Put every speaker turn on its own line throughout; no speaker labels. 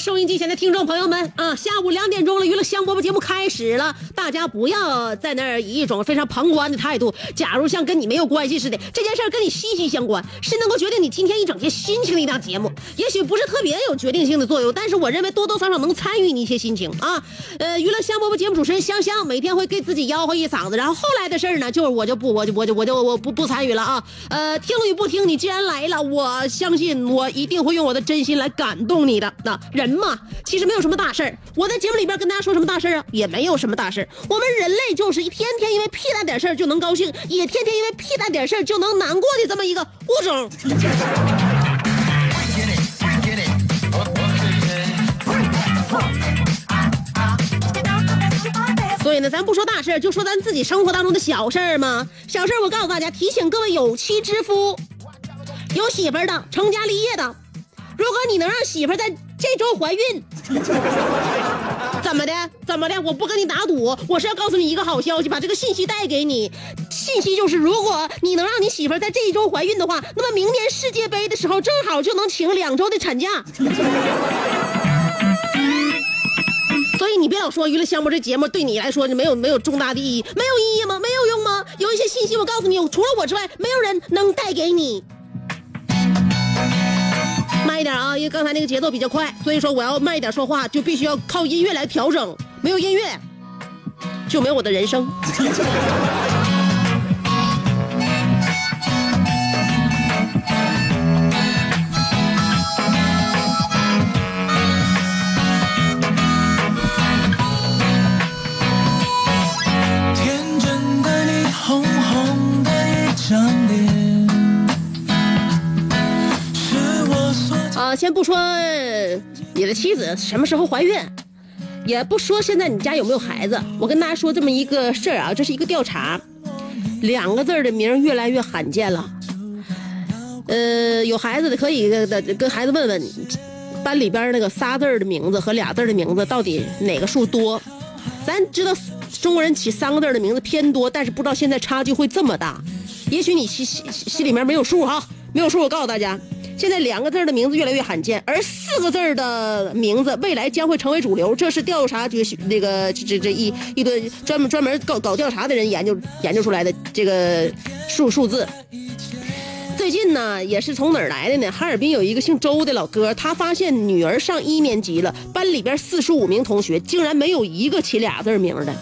收音机前的听众朋友们啊，下午两点钟了，娱乐香饽饽节目开始了，大家不要在那儿以一种非常旁观的态度，假如像跟你没有关系似的，这件事儿跟你息息相关，是能够决定你今天一整天心情的一档节目，也许不是特别有决定性的作用，但是我认为多多少少能参与你一些心情啊。呃，娱乐香饽饽节目主持人香香每天会给自己吆喝一嗓子，然后后来的事儿呢，就是我就不我就我就我就我不不参与了啊。呃，听与不听，你既然来了，我相信我一定会用我的真心来感动你的。那忍嘛，其实没有什么大事儿。我在节目里边跟大家说什么大事儿啊，也没有什么大事儿。我们人类就是一天天因为屁大点事儿就能高兴，也天天因为屁大点事儿就能难过的这么一个物种。所以呢，咱不说大事儿，就说咱自己生活当中的小事儿嘛。小事儿，我告诉大家，提醒各位有妻之夫、有媳妇儿的、成家立业的，如果你能让媳妇儿在这周怀孕，怎么的？怎么的？我不跟你打赌，我是要告诉你一个好消息，把这个信息带给你。信息就是，如果你能让你媳妇在这一周怀孕的话，那么明年世界杯的时候，正好就能请两周的产假。所以你别老说娱乐项目这节目对你来说没有没有重大的意义，没有意义吗？没有用吗？有一些信息我告诉你，除了我之外，没有人能带给你。慢一点啊，因为刚才那个节奏比较快，所以说我要慢一点说话，就必须要靠音乐来调整。没有音乐，就没有我的人生。
天真的你，红红的一张
先不说你的妻子什么时候怀孕，也不说现在你家有没有孩子，我跟大家说这么一个事儿啊，这是一个调查，两个字的名越来越罕见了。呃，有孩子的可以跟跟孩子问问，班里边那个仨字的名字和俩字的名字到底哪个数多？咱知道中国人起三个字的名字偏多，但是不知道现在差距会这么大。也许你心心心里面没有数哈，没有数，我告诉大家，现在两个字的名字越来越罕见，而四个字的名字未来将会成为主流。这是调查局那个这这这一一堆专门专门搞搞调查的人研究研究出来的这个数数字。最近呢，也是从哪儿来的呢？哈尔滨有一个姓周的老哥，他发现女儿上一年级了，班里边四十五名同学竟然没有一个起俩字名的，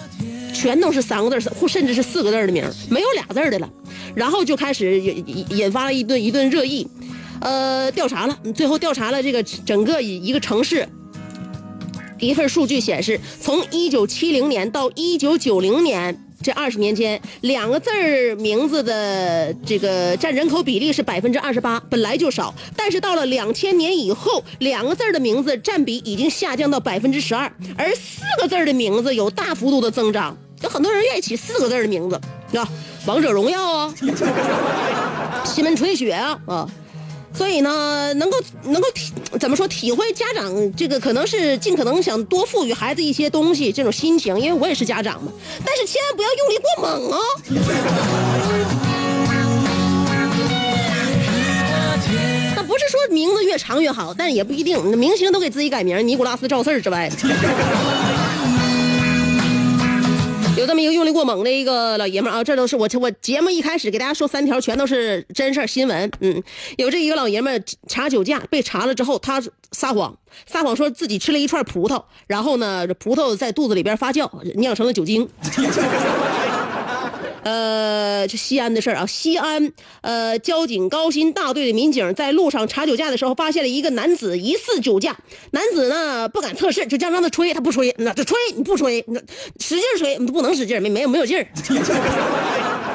全都是三个字，或甚至是四个字的名，没有俩字的了。然后就开始引引发了一顿一顿热议，呃，调查了，最后调查了这个整个一一个城市。一份数据显示，从一九七零年到一九九零年这二十年间，两个字儿名字的这个占人口比例是百分之二十八，本来就少。但是到了两千年以后，两个字儿的名字占比已经下降到百分之十二，而四个字儿的名字有大幅度的增长。有很多人愿意起四个字儿的名字，啊，王者荣耀啊，西门吹雪啊，啊。所以呢，能够能够体怎么说体会家长这个可能是尽可能想多赋予孩子一些东西这种心情，因为我也是家长嘛。但是千万不要用力过猛哦。那不是说名字越长越好，但也不一定。明星都给自己改名，尼古拉斯赵四儿之外。有这么一个用力过猛的一个老爷们儿啊，这都是我我节目一开始给大家说三条，全都是真事儿新闻。嗯，有这一个老爷们查酒驾被查了之后，他撒谎，撒谎说自己吃了一串葡萄，然后呢，葡萄在肚子里边发酵，酿成了酒精。呃，就西安的事儿啊，西安呃，交警高新大队的民警在路上查酒驾的时候，发现了一个男子疑似酒驾。男子呢不敢测试，就这样让他吹，他不吹，那就吹你不吹，使劲吹，不能使劲，没没有没有劲儿，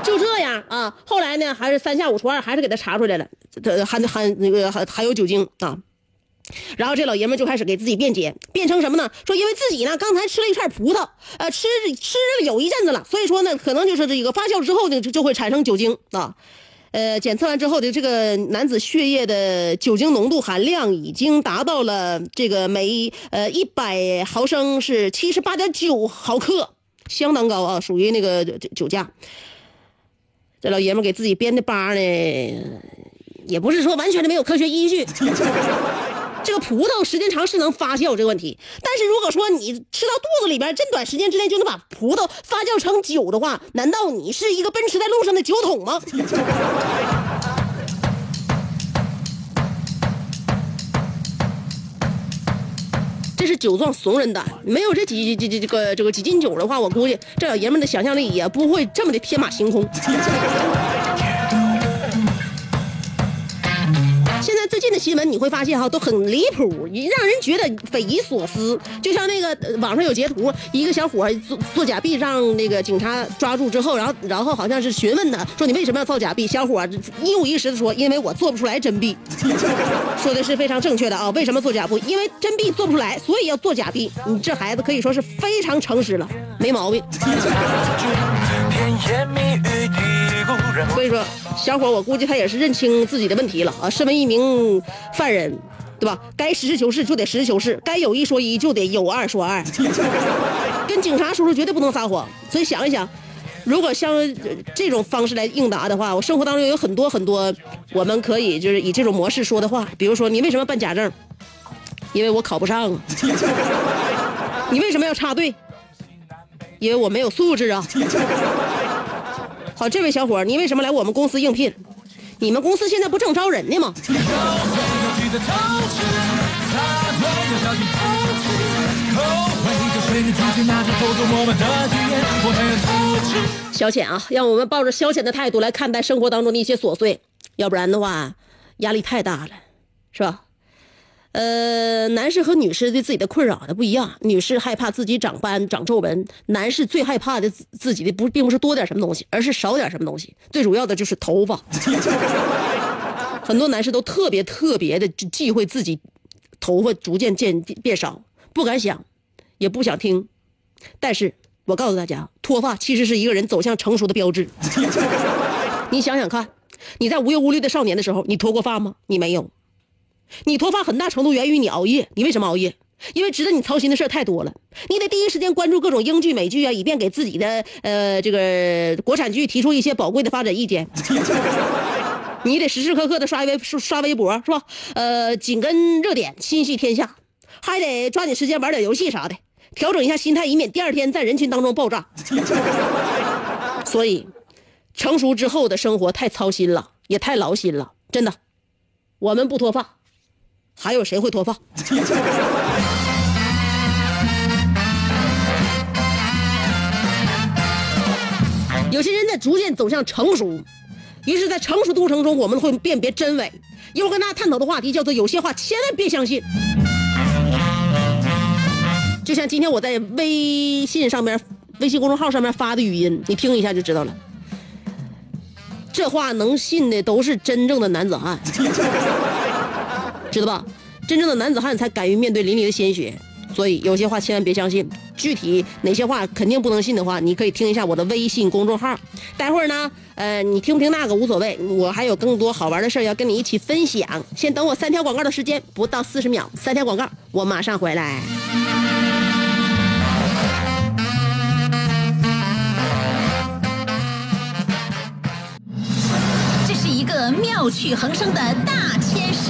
就这样啊。后来呢，还是三下五除二，还是给他查出来了，他含含那个含含有酒精啊。然后这老爷们就开始给自己辩解，辩称什么呢？说因为自己呢刚才吃了一串葡萄，呃，吃吃了有一阵子了，所以说呢，可能就是这个发酵之后呢，就就会产生酒精啊。呃，检测完之后的这个男子血液的酒精浓度含量已经达到了这个每呃一百毫升是七十八点九毫克，相当高啊，属于那个酒酒驾。这老爷们给自己编的八呢，也不是说完全的没有科学依据。这个葡萄时间长是能发酵这个问题，但是如果说你吃到肚子里边，这短时间之内就能把葡萄发酵成酒的话，难道你是一个奔驰在路上的酒桶吗？这是酒壮怂人胆，没有这几几几这个这个几斤酒的话，我估计这老爷们的想象力也不会这么的天马行空。最近的新闻你会发现哈，都很离谱，让人觉得匪夷所思。就像那个网上有截图，一个小伙做做假币，让那个警察抓住之后，然后然后好像是询问他说你为什么要造假币？小伙一五一十的说，因为我做不出来真币。说的是非常正确的啊，为什么做假币？因为真币做不出来，所以要做假币。你这孩子可以说是非常诚实了，没毛病。所以说，小伙，我估计他也是认清自己的问题了啊。身为一名犯人，对吧？该实事求是就得实事求是，该有一说一就得有二说二。跟警察叔叔绝对不能撒谎。所以想一想，如果像这种方式来应答的话，我生活当中有很多很多我们可以就是以这种模式说的话。比如说，你为什么办假证？因为我考不上。你为什么要插队？因为我没有素质啊。好，这位小伙，你为什么来我们公司应聘？你们公司现在不正招人呢吗？消遣啊，让我们抱着消遣的态度来看待生活当中的一些琐碎，要不然的话，压力太大了，是吧？呃，男士和女士对自己的困扰的不一样。女士害怕自己长斑、长皱纹，男士最害怕的自己的不并不是多点什么东西，而是少点什么东西。最主要的就是头发。很多男士都特别特别的忌讳自己头发逐渐渐变少，不敢想，也不想听。但是我告诉大家，脱发其实是一个人走向成熟的标志。你想想看，你在无忧无虑的少年的时候，你脱过发吗？你没有。你脱发很大程度源于你熬夜，你为什么熬夜？因为值得你操心的事太多了，你得第一时间关注各种英剧美剧啊，以便给自己的呃这个国产剧提出一些宝贵的发展意见。你得时时刻刻的刷微刷微博是吧？呃，紧跟热点，心系天下，还得抓紧时间玩点游戏啥的，调整一下心态，以免第二天在人群当中爆炸。所以，成熟之后的生活太操心了，也太劳心了，真的。我们不脱发。还有谁会脱发？有些人在逐渐走向成熟，于是，在成熟的过程中，我们会辨别真伪。一会儿跟大家探讨的话题叫做“有些话千万别相信”。就像今天我在微信上面、微信公众号上面发的语音，你听一下就知道了。这话能信的都是真正的男子汉。知道吧？真正的男子汉才敢于面对淋漓的鲜血，所以有些话千万别相信。具体哪些话肯定不能信的话，你可以听一下我的微信公众号。待会儿呢，呃，你听不听那个无所谓，我还有更多好玩的事要跟你一起分享。先等我三条广告的时间，不到四十秒，三条广告，我马上回来。
这是一个妙。
趣横生的大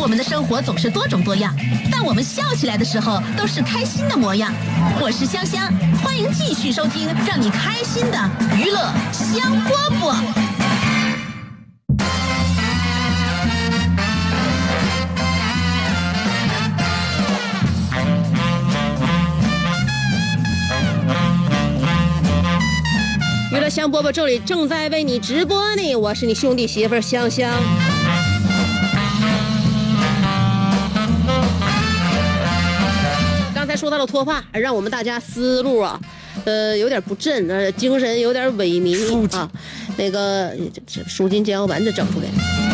我们的生活总是多种多样，但我们笑起来的时候都是开心的模样。我是香香，欢迎继续收听让你开心的娱乐香饽饽。
娱乐香饽饽这里正在为你直播呢，我是你兄弟媳妇香香。了脱发，让我们大家思路啊，呃，有点不振，呃，精神有点萎靡啊。那个这这舒筋健腰丸子整出来。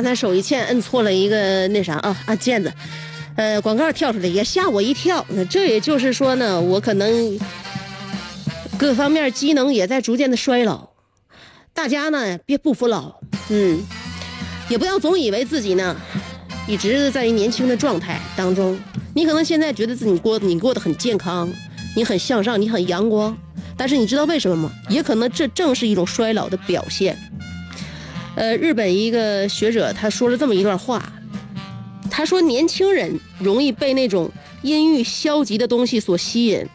刚才手一欠，摁错了一个那啥啊，按键子，呃，广告跳出来也吓我一跳。那这也就是说呢，我可能各方面机能也在逐渐的衰老。大家呢别不服老，嗯，也不要总以为自己呢一直在于年轻的状态当中。你可能现在觉得自己过你过得很健康，你很向上，你很阳光，但是你知道为什么吗？也可能这正是一种衰老的表现。呃，日本一个学者他说了这么一段话，他说年轻人容易被那种阴郁消极的东西所吸引，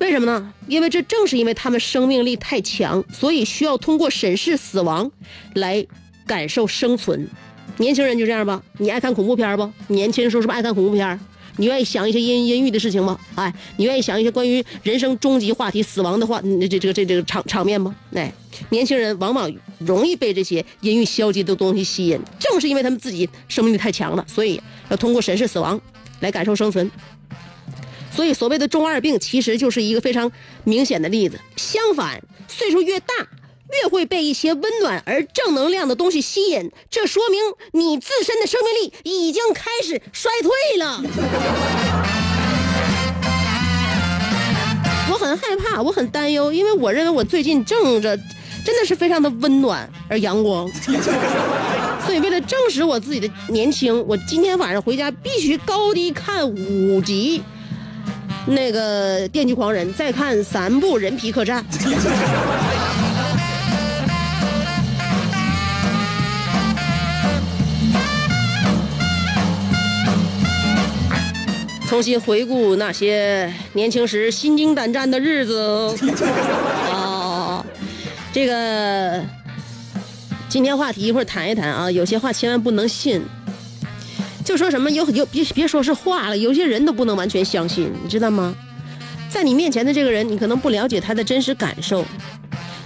为什么呢？因为这正是因为他们生命力太强，所以需要通过审视死亡来感受生存。年轻人就这样吧，你爱看恐怖片不？年轻的时候是不是爱看恐怖片？你愿意想一些阴阴郁的事情吗？哎，你愿意想一些关于人生终极话题、死亡的话，这这个这这个场场面吗？哎，年轻人往往容易被这些阴郁消极的东西吸引，正是因为他们自己生命力太强了，所以要通过审视死亡来感受生存。所以所谓的中二病，其实就是一个非常明显的例子。相反，岁数越大，越会被一些温暖而正能量的东西吸引，这说明你自身的生命力已经开始衰退了。我很害怕，我很担忧，因为我认为我最近正着真的是非常的温暖而阳光。所以为了证实我自己的年轻，我今天晚上回家必须高低看五集。那个《电锯狂人》，再看三部《人皮客栈》。重新回顾那些年轻时心惊胆战的日子。啊，这个今天话题一会儿谈一谈啊，有些话千万不能信。就说什么有有别别说是话了，有些人都不能完全相信，你知道吗？在你面前的这个人，你可能不了解他的真实感受，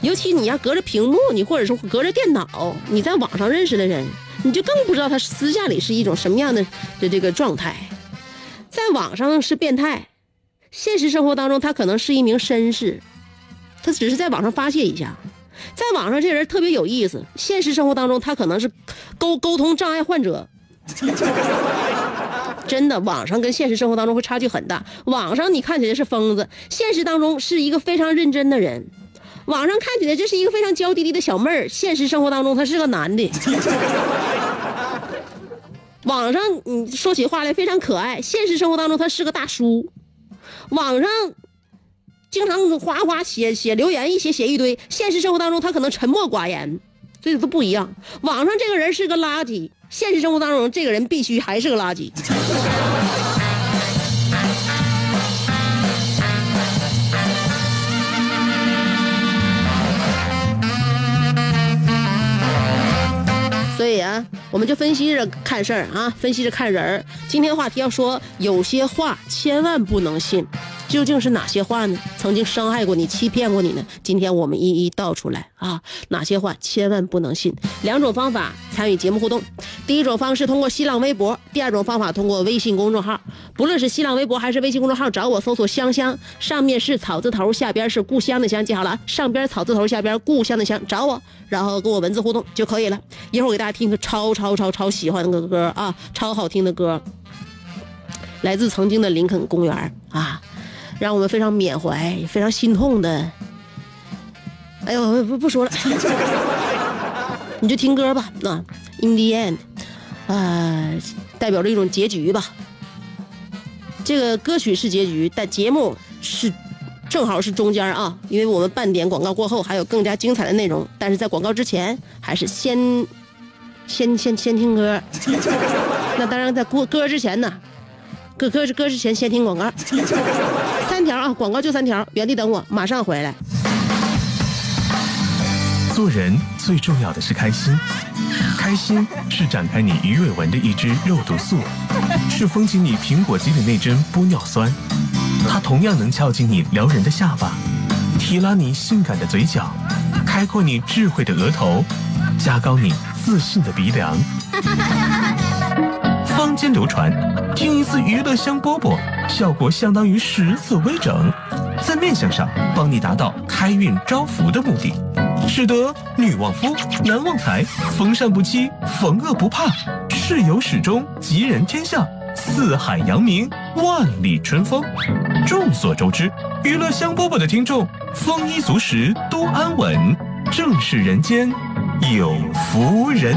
尤其你要隔着屏幕，你或者说隔着电脑，你在网上认识的人，你就更不知道他私下里是一种什么样的的这个状态。在网上是变态，现实生活当中他可能是一名绅士，他只是在网上发泄一下。在网上这人特别有意思，现实生活当中他可能是沟沟通障碍患者。真的，网上跟现实生活当中会差距很大。网上你看起来是疯子，现实当中是一个非常认真的人。网上看起来这是一个非常娇滴滴的小妹儿，现实生活当中他是个男的。网上你说起话来非常可爱，现实生活当中他是个大叔。网上经常哗哗写写留言，一写写一堆，现实生活当中他可能沉默寡言，所以都不一样。网上这个人是个垃圾。现实生活当中，这个人必须还是个垃圾。我们就分析着看事儿啊，分析着看人儿。今天话题要说，有些话千万不能信。究竟是哪些话呢？曾经伤害过你、欺骗过你呢？今天我们一一道出来啊！哪些话千万不能信？两种方法参与节目互动：第一种方式通过新浪微博，第二种方法通过微信公众号。不论是新浪微博还是微信公众号，找我搜索“香香”，上面是草字头，下边是故乡的乡，记好了，上边草字头，下边故乡的乡，找我，然后跟我文字互动就可以了。一会儿给大家听个超超超超喜欢的歌啊，超好听的歌。来自曾经的林肯公园啊，让我们非常缅怀、非常心痛的。哎呦，不不说了，你就听歌吧。那、In the end，啊、代表着一种结局吧。这个歌曲是结局，但节目是正好是中间啊，因为我们半点广告过后还有更加精彩的内容。但是在广告之前，还是先先先先听歌。那当然，在歌歌之前呢。歌歌歌之前先听广告，条啊，广告就三条，原地等我，马上回来。
做人最重要的是开心，开心是展开你鱼尾纹的一支肉毒素，是封紧你苹果肌的那针玻尿酸，它同样能翘紧你撩人的下巴，提拉你性感的嘴角，开阔你智慧的额头，加高你自信的鼻梁。坊间流传，听一次娱乐香饽饽，效果相当于十次微整，在面相上帮你达到开运招福的目的，使得女旺夫，男旺财，逢善不欺，逢恶不怕，事有始终，吉人天下，四海扬名，万里春风。众所周知，娱乐香饽饽的听众丰衣足食，多安稳，正是人间有福人。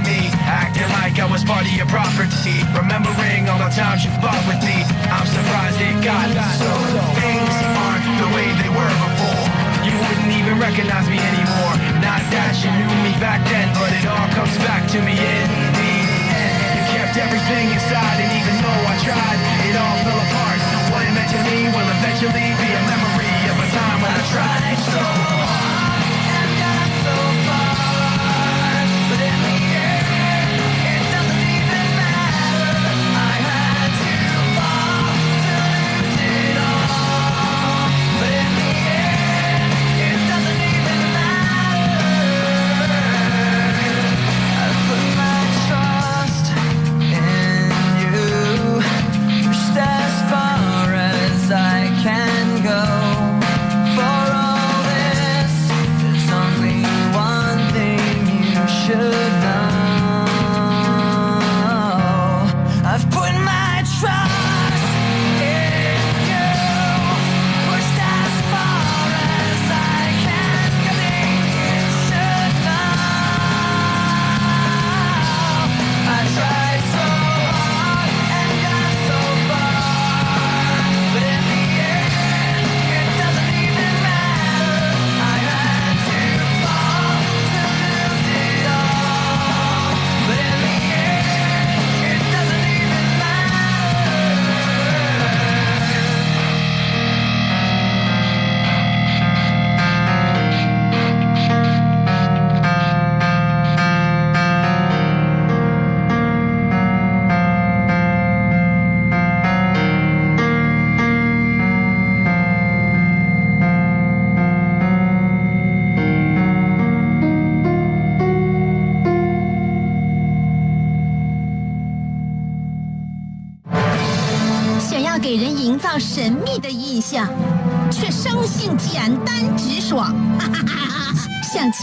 me, acting like I was part of your property. Remembering all the times you fought with me, I'm surprised it got so. Things aren't the way they were before. You wouldn't even recognize me anymore. Not that you knew me back then, but it all comes back to me in the end. You kept everything inside, and even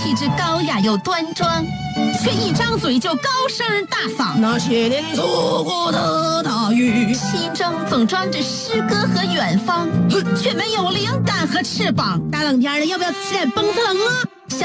气质高雅又端庄，却一张嘴就高声大嗓。
那些年错过的大雨，
心中总装着诗歌和远方，却没有灵感和翅膀。
大冷天的，要不要吃点蹦蹭啊？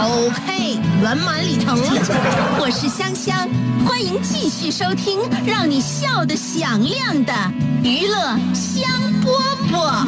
OK，圆满礼成了。
我是香香，欢迎继续收听让你笑得响亮的娱乐香饽饽。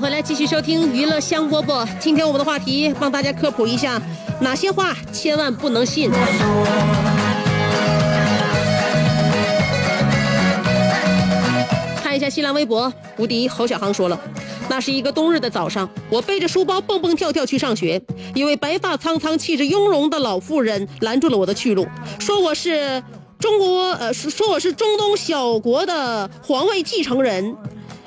回来，继续收听娱乐香饽饽。今天我们的话题帮大家科普一下，哪些话千万不能信。看一下新浪微博，无敌侯小航说了，那是一个冬日的早上，我背着书包蹦蹦跳跳去上学，一位白发苍苍、气质雍容的老妇人拦住了我的去路，说我是中国呃说说我是中东小国的皇位继承人。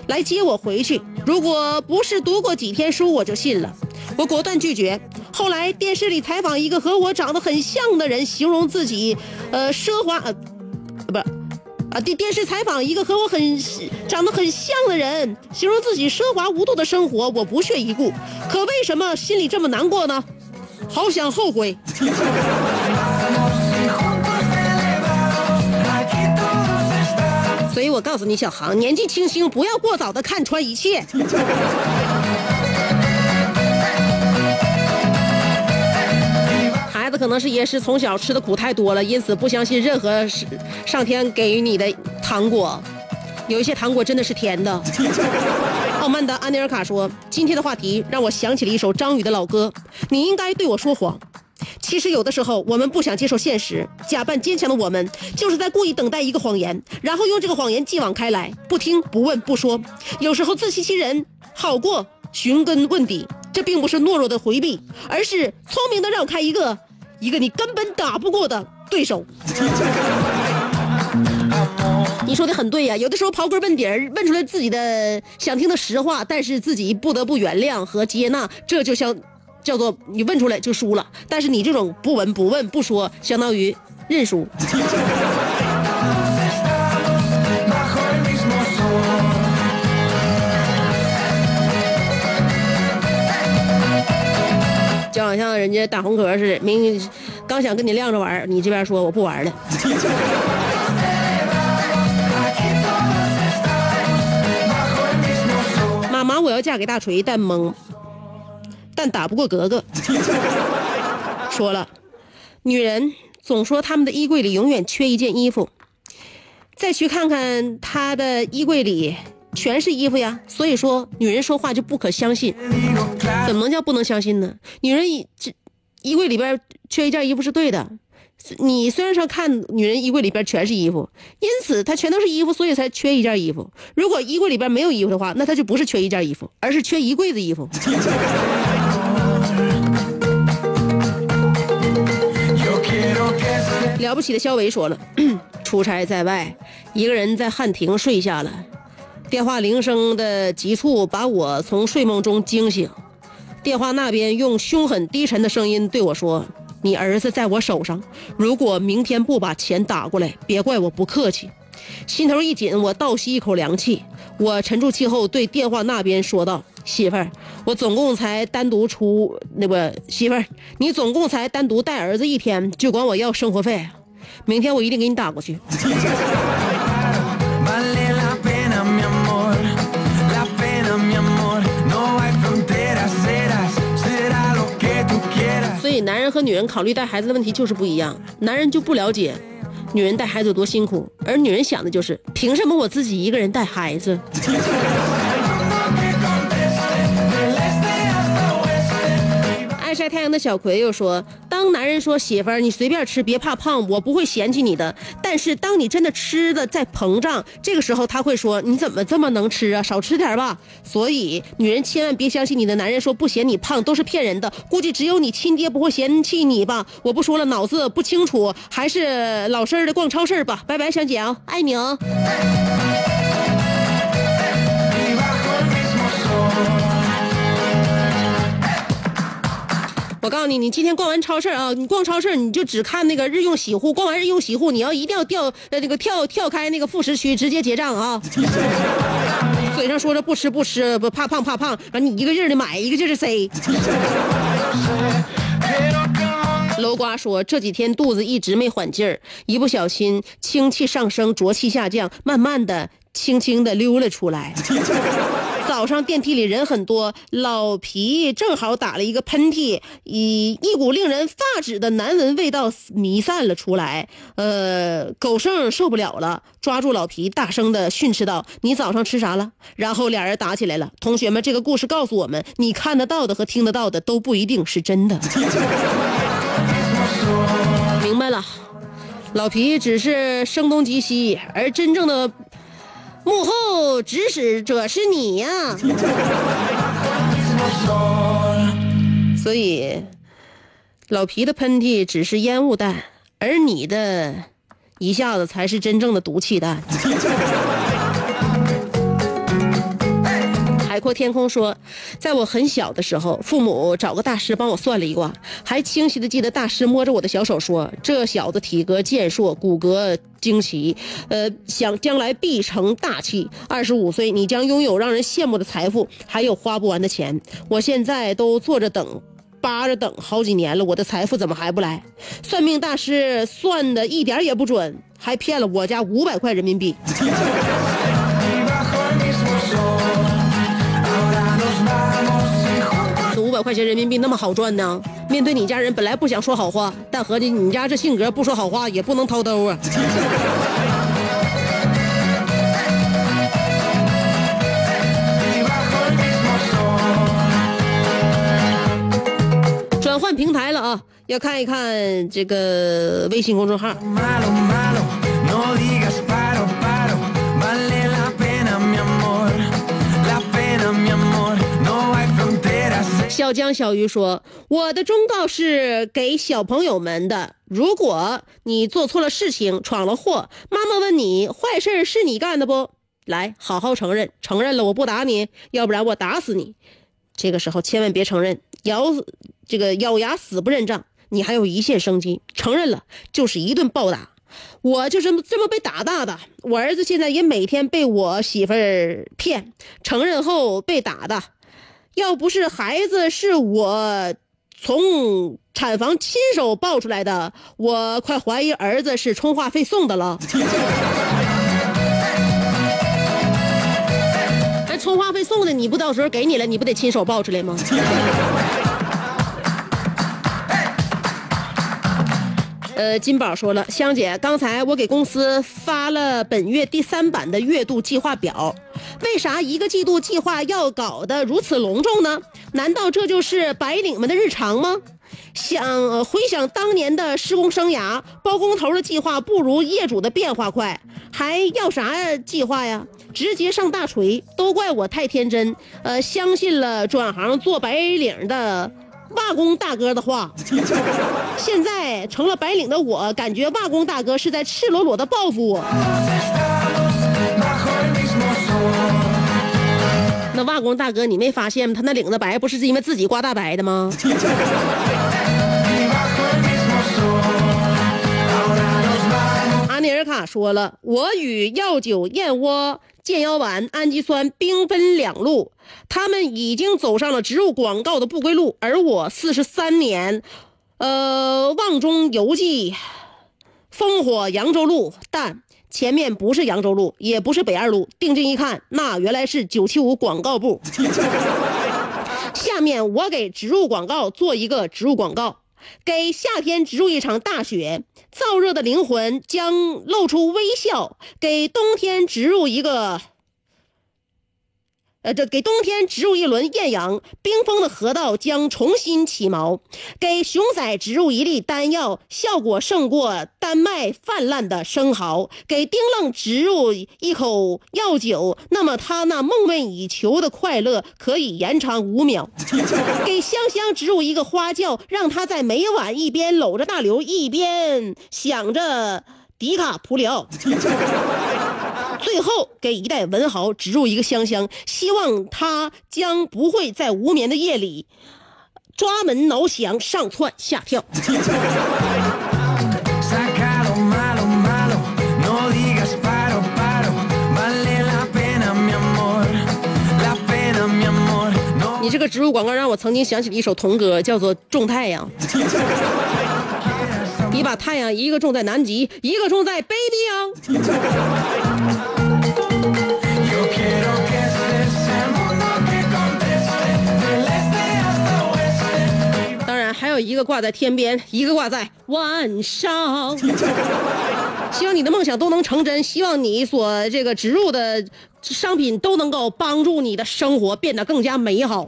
来接我回去。如果不是读过几天书，我就信了。我果断拒绝。后来电视里采访一个和我长得很像的人，形容自己，呃，奢华，呃，不是，啊，电电视采访一个和我很长得很像的人，形容自己奢华无度的生活，我不屑一顾。可为什么心里这么难过呢？好想后悔。所以我告诉你，小航，年纪轻轻，不要过早的看穿一切。孩子可能是也是从小吃的苦太多了，因此不相信任何是上天给予你的糖果。有一些糖果真的是甜的。傲慢的安尼尔卡说：“今天的话题让我想起了一首张宇的老歌，你应该对我说谎。”其实有的时候，我们不想接受现实，假扮坚强的我们，就是在故意等待一个谎言，然后用这个谎言继往开来，不听不问不说。有时候自欺欺人，好过寻根问底。这并不是懦弱的回避，而是聪明的绕开一个一个你根本打不过的对手。你说的很对呀、有的时候刨根问底儿，问出来自己的想听的实话，但是自己不得不原谅和接纳，这就像叫做你问出来就输了。但是你这种不闻不问不说，相当于认输。就好像人家打红壳似的，明明刚想跟你晾着玩，你这边说我不玩了。妈妈，我要嫁给大锤，但蒙，但打不过格格。说了，女人总说她们的衣柜里永远缺一件衣服，再去看看她的衣柜里全是衣服呀。所以说，女人说话就不可相信。怎么能叫不能相信呢？女人衣衣柜里边缺一件衣服是对的。你虽然说看女人衣柜里边全是衣服，因此她全都是衣服，所以才缺一件衣服。如果衣柜里边没有衣服的话，那她就不是缺一件衣服，而是缺一柜子衣服。了不起的肖维说了，出差在外，一个人在汉庭睡下了，电话铃声的急促把我从睡梦中惊醒。电话那边用凶狠低沉的声音对我说：“你儿子在我手上，如果明天不把钱打过来，别怪我不客气。”心头一紧，我倒吸一口凉气。我沉住气后对电话那边说道：“媳妇儿，我总共才单独出那个媳妇儿，你总共才单独带儿子一天，就管我要生活费，明天我一定给你打过去。
所以，男
人和女人考虑带孩子的问题就是不一样，男人就不了解。女人带孩子多辛苦，而女人想的就是凭什么我自己一个人带孩子？晒太阳的小葵又说：“当男人说媳妇儿你随便吃，别怕胖，我不会嫌弃你的。但是当你真的吃的在膨胀，这个时候他会说你怎么这么能吃啊？少吃点吧。所以女人千万别相信你的男人说不嫌你胖都是骗人的，估计只有你亲爹不会嫌弃你吧。我不说了，脑子不清楚，还是老实的逛超市吧。拜拜，香姐啊，爱你哦。”我告诉你，你今天逛完超市啊，你逛超市你就只看那个日用洗护，逛完日用洗护，你要一定要掉呃那个跳跳开那个副食区，直接结账啊。嘴上说着不吃不吃，不怕胖怕胖，完你一个劲儿的买，一个劲儿的塞。楼瓜说这几天肚子一直没缓劲儿，一不小心氢气上升，浊气下降，慢慢的、轻轻的溜了出来。早上电梯里人很多，老皮正好打了一个喷嚏，一一股令人发指的难闻味道弥散了出来。呃，狗剩受不了了，抓住老皮，大声的训斥道：“你早上吃啥了？”然后俩人打起来了。同学们，这个故事告诉我们，你看得到的和听得到的都不一定是真的。明白了，老皮只是声东击西，而真正的。幕后指使者是你呀，所以老皮的喷嚏只是烟雾弹，而你的一下子才是真正的毒气弹。海阔天空说，在我很小的时候，父母找个大师帮我算了一卦，还清晰的记得大师摸着我的小手说：“这小子体格健硕，骨骼惊奇，呃，想将来必成大器。二十五岁，你将拥有让人羡慕的财富，还有花不完的钱。我现在都坐着等，扒着等好几年了，我的财富怎么还不来？算命大师算的一点也不准，还骗了我家五百块人民币。”百块钱人民币那么好赚呢？面对你家人，本来不想说好话，但合计你家这性格，不说好话也不能掏兜啊。转换平台了啊，要看一看这个微信公众号。小江小鱼说：“我的忠告是给小朋友们的。如果你做错了事情，闯了祸，妈妈问你坏事是你干的不？来，好好承认，承认了我不打你，要不然我打死你。这个时候千万别承认，咬死这个咬牙死不认账，你还有一线生机。承认了就是一顿暴打。我就这么这么被打大的，我儿子现在也每天被我媳妇儿骗，承认后被打的。”要不是孩子是我从产房亲手抱出来的，我快怀疑儿子是充话费送的了。那 充话费送的，你不到时候给你了，你不得亲手抱出来吗？呃，金宝说了，香姐，刚才我给公司发了本月第三版的月度计划表，为啥一个季度计划要搞得如此隆重呢？难道这就是白领们的日常吗？想回想当年的施工生涯，包工头的计划不如业主的变化快，还要啥计划呀？直接上大锤，都怪我太天真，呃，相信了转行做白领的。瓦工大哥的话，现在成了白领的我，感觉瓦工大哥是在赤裸裸的报复我。那瓦工大哥，你没发现？他那领子白，不是因为自己刮大白的吗？尼尔卡说了，我与药酒燕窝。健腰丸、氨基酸兵分两路，他们已经走上了植入广告的不归路，而我四十三年，呃，望中犹记烽火扬州路，但前面不是扬州路，也不是北二路，定睛一看，那原来是九七五广告部。下面我给植入广告做一个植入广告。给夏天植入一场大雪，燥热的灵魂将露出微笑；给冬天植入一个。呃，这给冬天植入一轮艳阳，冰封的河道将重新起锚；给熊仔植入一粒丹药，效果胜过丹麦泛滥的生蚝；给丁愣植入一口药酒，那么他那梦寐以求的快乐可以延长五秒；给香香植入一个花轿，让他在每晚一边搂着大刘，一边想着迪卡普里奥。最后给一代文豪植入一个香香希望他将不会在无眠的夜里抓门挠墙上窜下跳。你这个植入广告让我曾经想起了一首童歌叫做种太阳。你把太阳一个种在南极，一个种在北冰洋。当然，还有一个挂在天边，一个挂在晚上。希望你的梦想都能成真，希望你所这个植入的商品都能够帮助你的生活变得更加美好。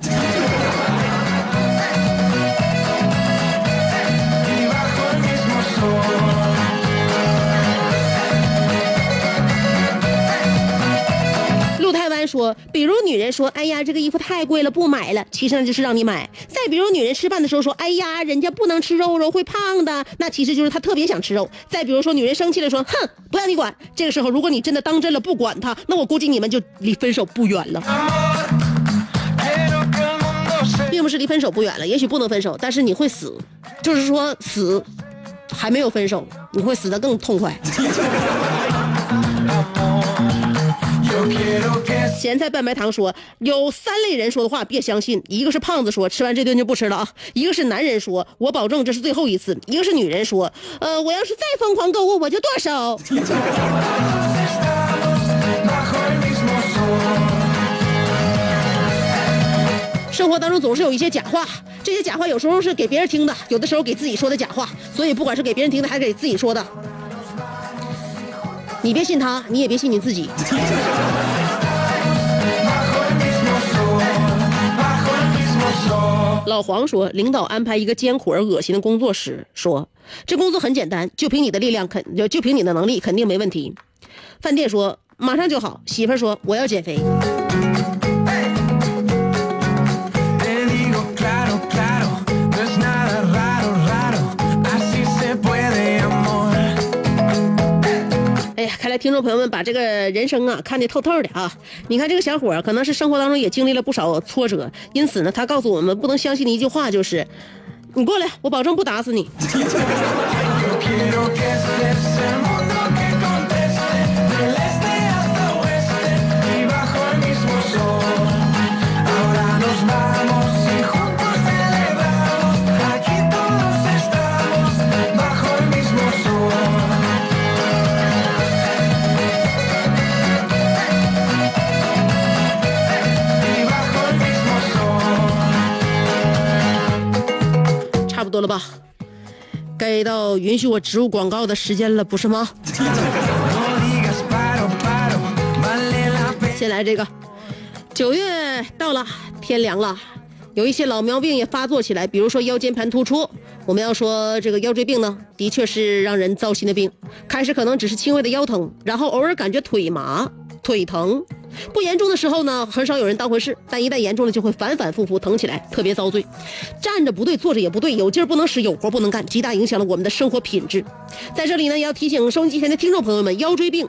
说，比如女人说：“哎呀，这个衣服太贵了，不买了。”其实那就是让你买。再比如女人吃饭的时候说：“哎呀，人家不能吃肉，肉会胖的。”那其实就是她特别想吃肉。再比如说女人生气了说：“哼，不让你管。”这个时候，如果你真的当真了不管她，那我估计你们就离分手不远了。并不是离分手不远了，也许不能分手，但是你会死，就是说死还没有分手，你会死得更痛快。咸菜拌白糖说，有三类人说的话别相信，一个是胖子说吃完这顿就不吃了啊，一个是男人说我保证这是最后一次，一个是女人说，呃，我要是再疯狂购物我就剁手。生活当中总是有一些假话，这些假话有时候是给别人听的，有的时候给自己说的假话，所以不管是给别人听的还是给自己说的，你别信他，你也别信你自己。老黄说，领导安排一个艰苦而恶心的工作时，说这工作很简单，就凭你的力量肯就就凭你的能力肯定没问题。饭店说马上就好，媳妇说我要减肥。听众朋友们把这个人生啊看得透透的啊！你看这个小伙可能是生活当中也经历了不少挫折，因此呢，他告诉我们不能相信的一句话就是：你过来，我保证不打死你。多了吧？该到允许我植入广告的时间了，不是吗？先来这个，九月到了，天凉了，有一些老毛病也发作起来，比如说腰间盘突出。我们要说这个腰椎病呢，的确是让人糟心的病。开始可能只是轻微的腰疼，然后偶尔感觉腿麻、腿疼。不严重的时候呢，很少有人当回事，但一旦严重了，就会反反复复疼起来，特别遭罪。站着不对，坐着也不对，有劲儿不能使，有活不能干，极大影响了我们的生活品质。在这里呢，也要提醒收音机前的听众朋友们，腰椎病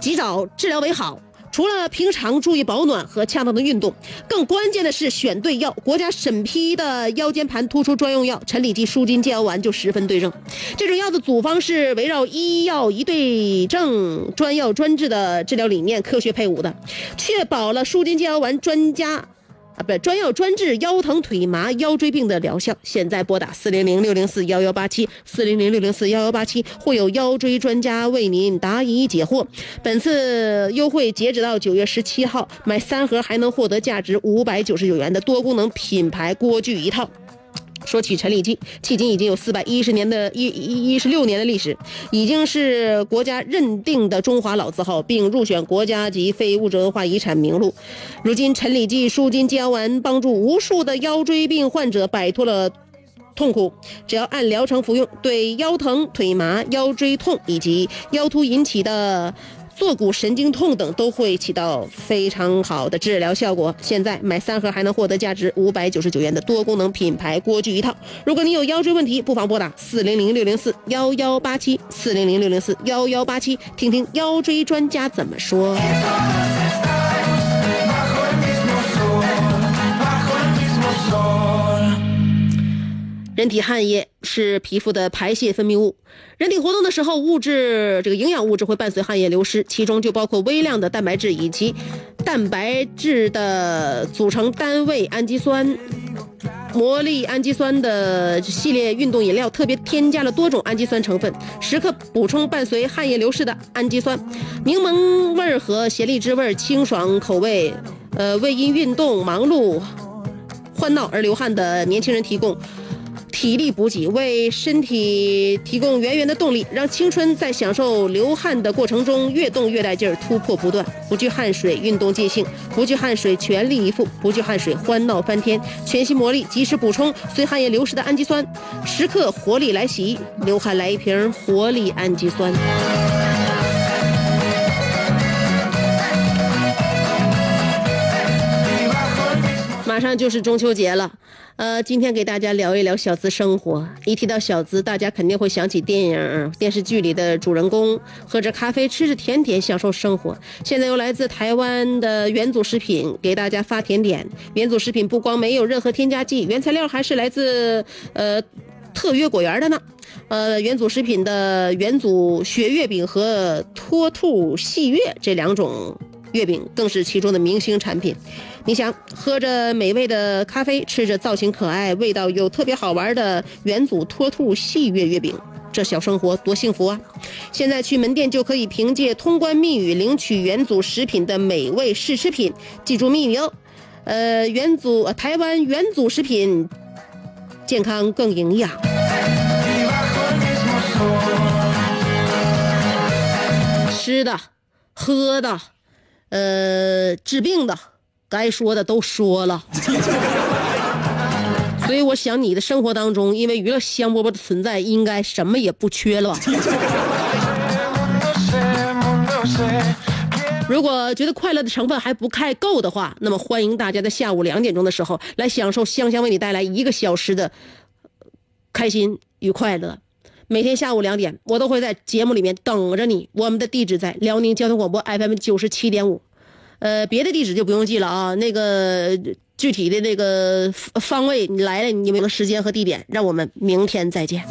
及早治疗为好。除了平常注意保暖和恰当的运动，更关键的是选对药。国家审批的腰间盘突出专用药陈李济舒筋健腰丸就十分对症。这种药的组方是围绕医药一对症、专药专治的治疗理念科学配伍的，确保了舒筋健腰丸专家。啊，不专药专治腰疼、腿麻、腰椎病的疗效。现在拨打四零零六零四幺幺八七四零零六零四幺幺八七，会有腰椎专家为您答疑解惑。本次优惠截止到九月十七号，买三盒还能获得价值五百九十九元的多功能品牌锅具一套。说起陈李济，迄今已经有四百一十年的一一一十六年的历史，已经是国家认定的中华老字号，并入选国家级非物质文化遗产名录。如今，陈李济舒筋健腰丸帮助无数的腰椎病患者摆脱了。痛苦，只要按疗程服用，对腰疼、腿麻、腰椎痛以及腰突引起的坐骨神经痛等都会起到非常好的治疗效果。现在买三盒还能获得价值五百九十九元的多功能品牌锅具一套。如果你有腰椎问题，不妨拨打四零零六零四幺幺八七四零零六零四幺幺八七，听听腰椎专家怎么说。人体汗液是皮肤的排泄分泌物，人体活动的时候，物质这个营养物质会伴随汗液流失，其中就包括微量的蛋白质以及蛋白质的组成单位氨基酸。魔力氨基酸的系列运动饮料特别添加了多种氨基酸成分，时刻补充伴随汗液流失的氨基酸。柠檬味儿和咸荔枝味儿清爽口味，呃，为因运动忙碌欢闹而流汗的年轻人提供体力补给，为身体提供源源的动力，让青春在享受流汗的过程中越动越带劲儿，突破不断。不惧汗水，运动尽兴；不惧汗水，全力以赴；不惧汗水，欢闹翻天。全新魔力，及时补充随汗液流失的氨基酸，时刻活力来袭。流汗来一瓶活力氨基酸。马上就是中秋节了，呃，今天给大家聊一聊小资生活。一提到小资，大家肯定会想起电影、电视剧里的主人公，喝着咖啡，吃着甜点，享受生活。现在又来自台湾的元祖食品给大家发甜点。元祖食品不光没有任何添加剂，原材料还是来自呃特约果园的呢。呃，元祖食品的元祖雪月饼和脱兔细月这两种月饼更是其中的明星产品。你想，喝着美味的咖啡，吃着造型可爱、味道又特别好玩的元祖脱兔细月月饼，这小生活多幸福啊！现在去门店就可以凭借通关密语领取元祖食品的美味试吃品，记住秘密哦。呃，元祖、台湾元祖食品，健康更营养。吃的、喝的，呃，治病的，该说的都说了。所以我想你的生活当中，因为娱乐香饽饽的存在，应该什么也不缺了吧？如果觉得快乐的成分还不太够的话，那么欢迎大家在下午两点钟的时候来享受香香为你带来一个小时的开心与快乐。每天下午两点，我都会在节目里面等着你。我们的地址在辽宁交通广播 FM 九十七点五，呃，别的地址就不用记了啊。那个具体的那个方位，你来了，你有没有时间和地点？让我们明天再见。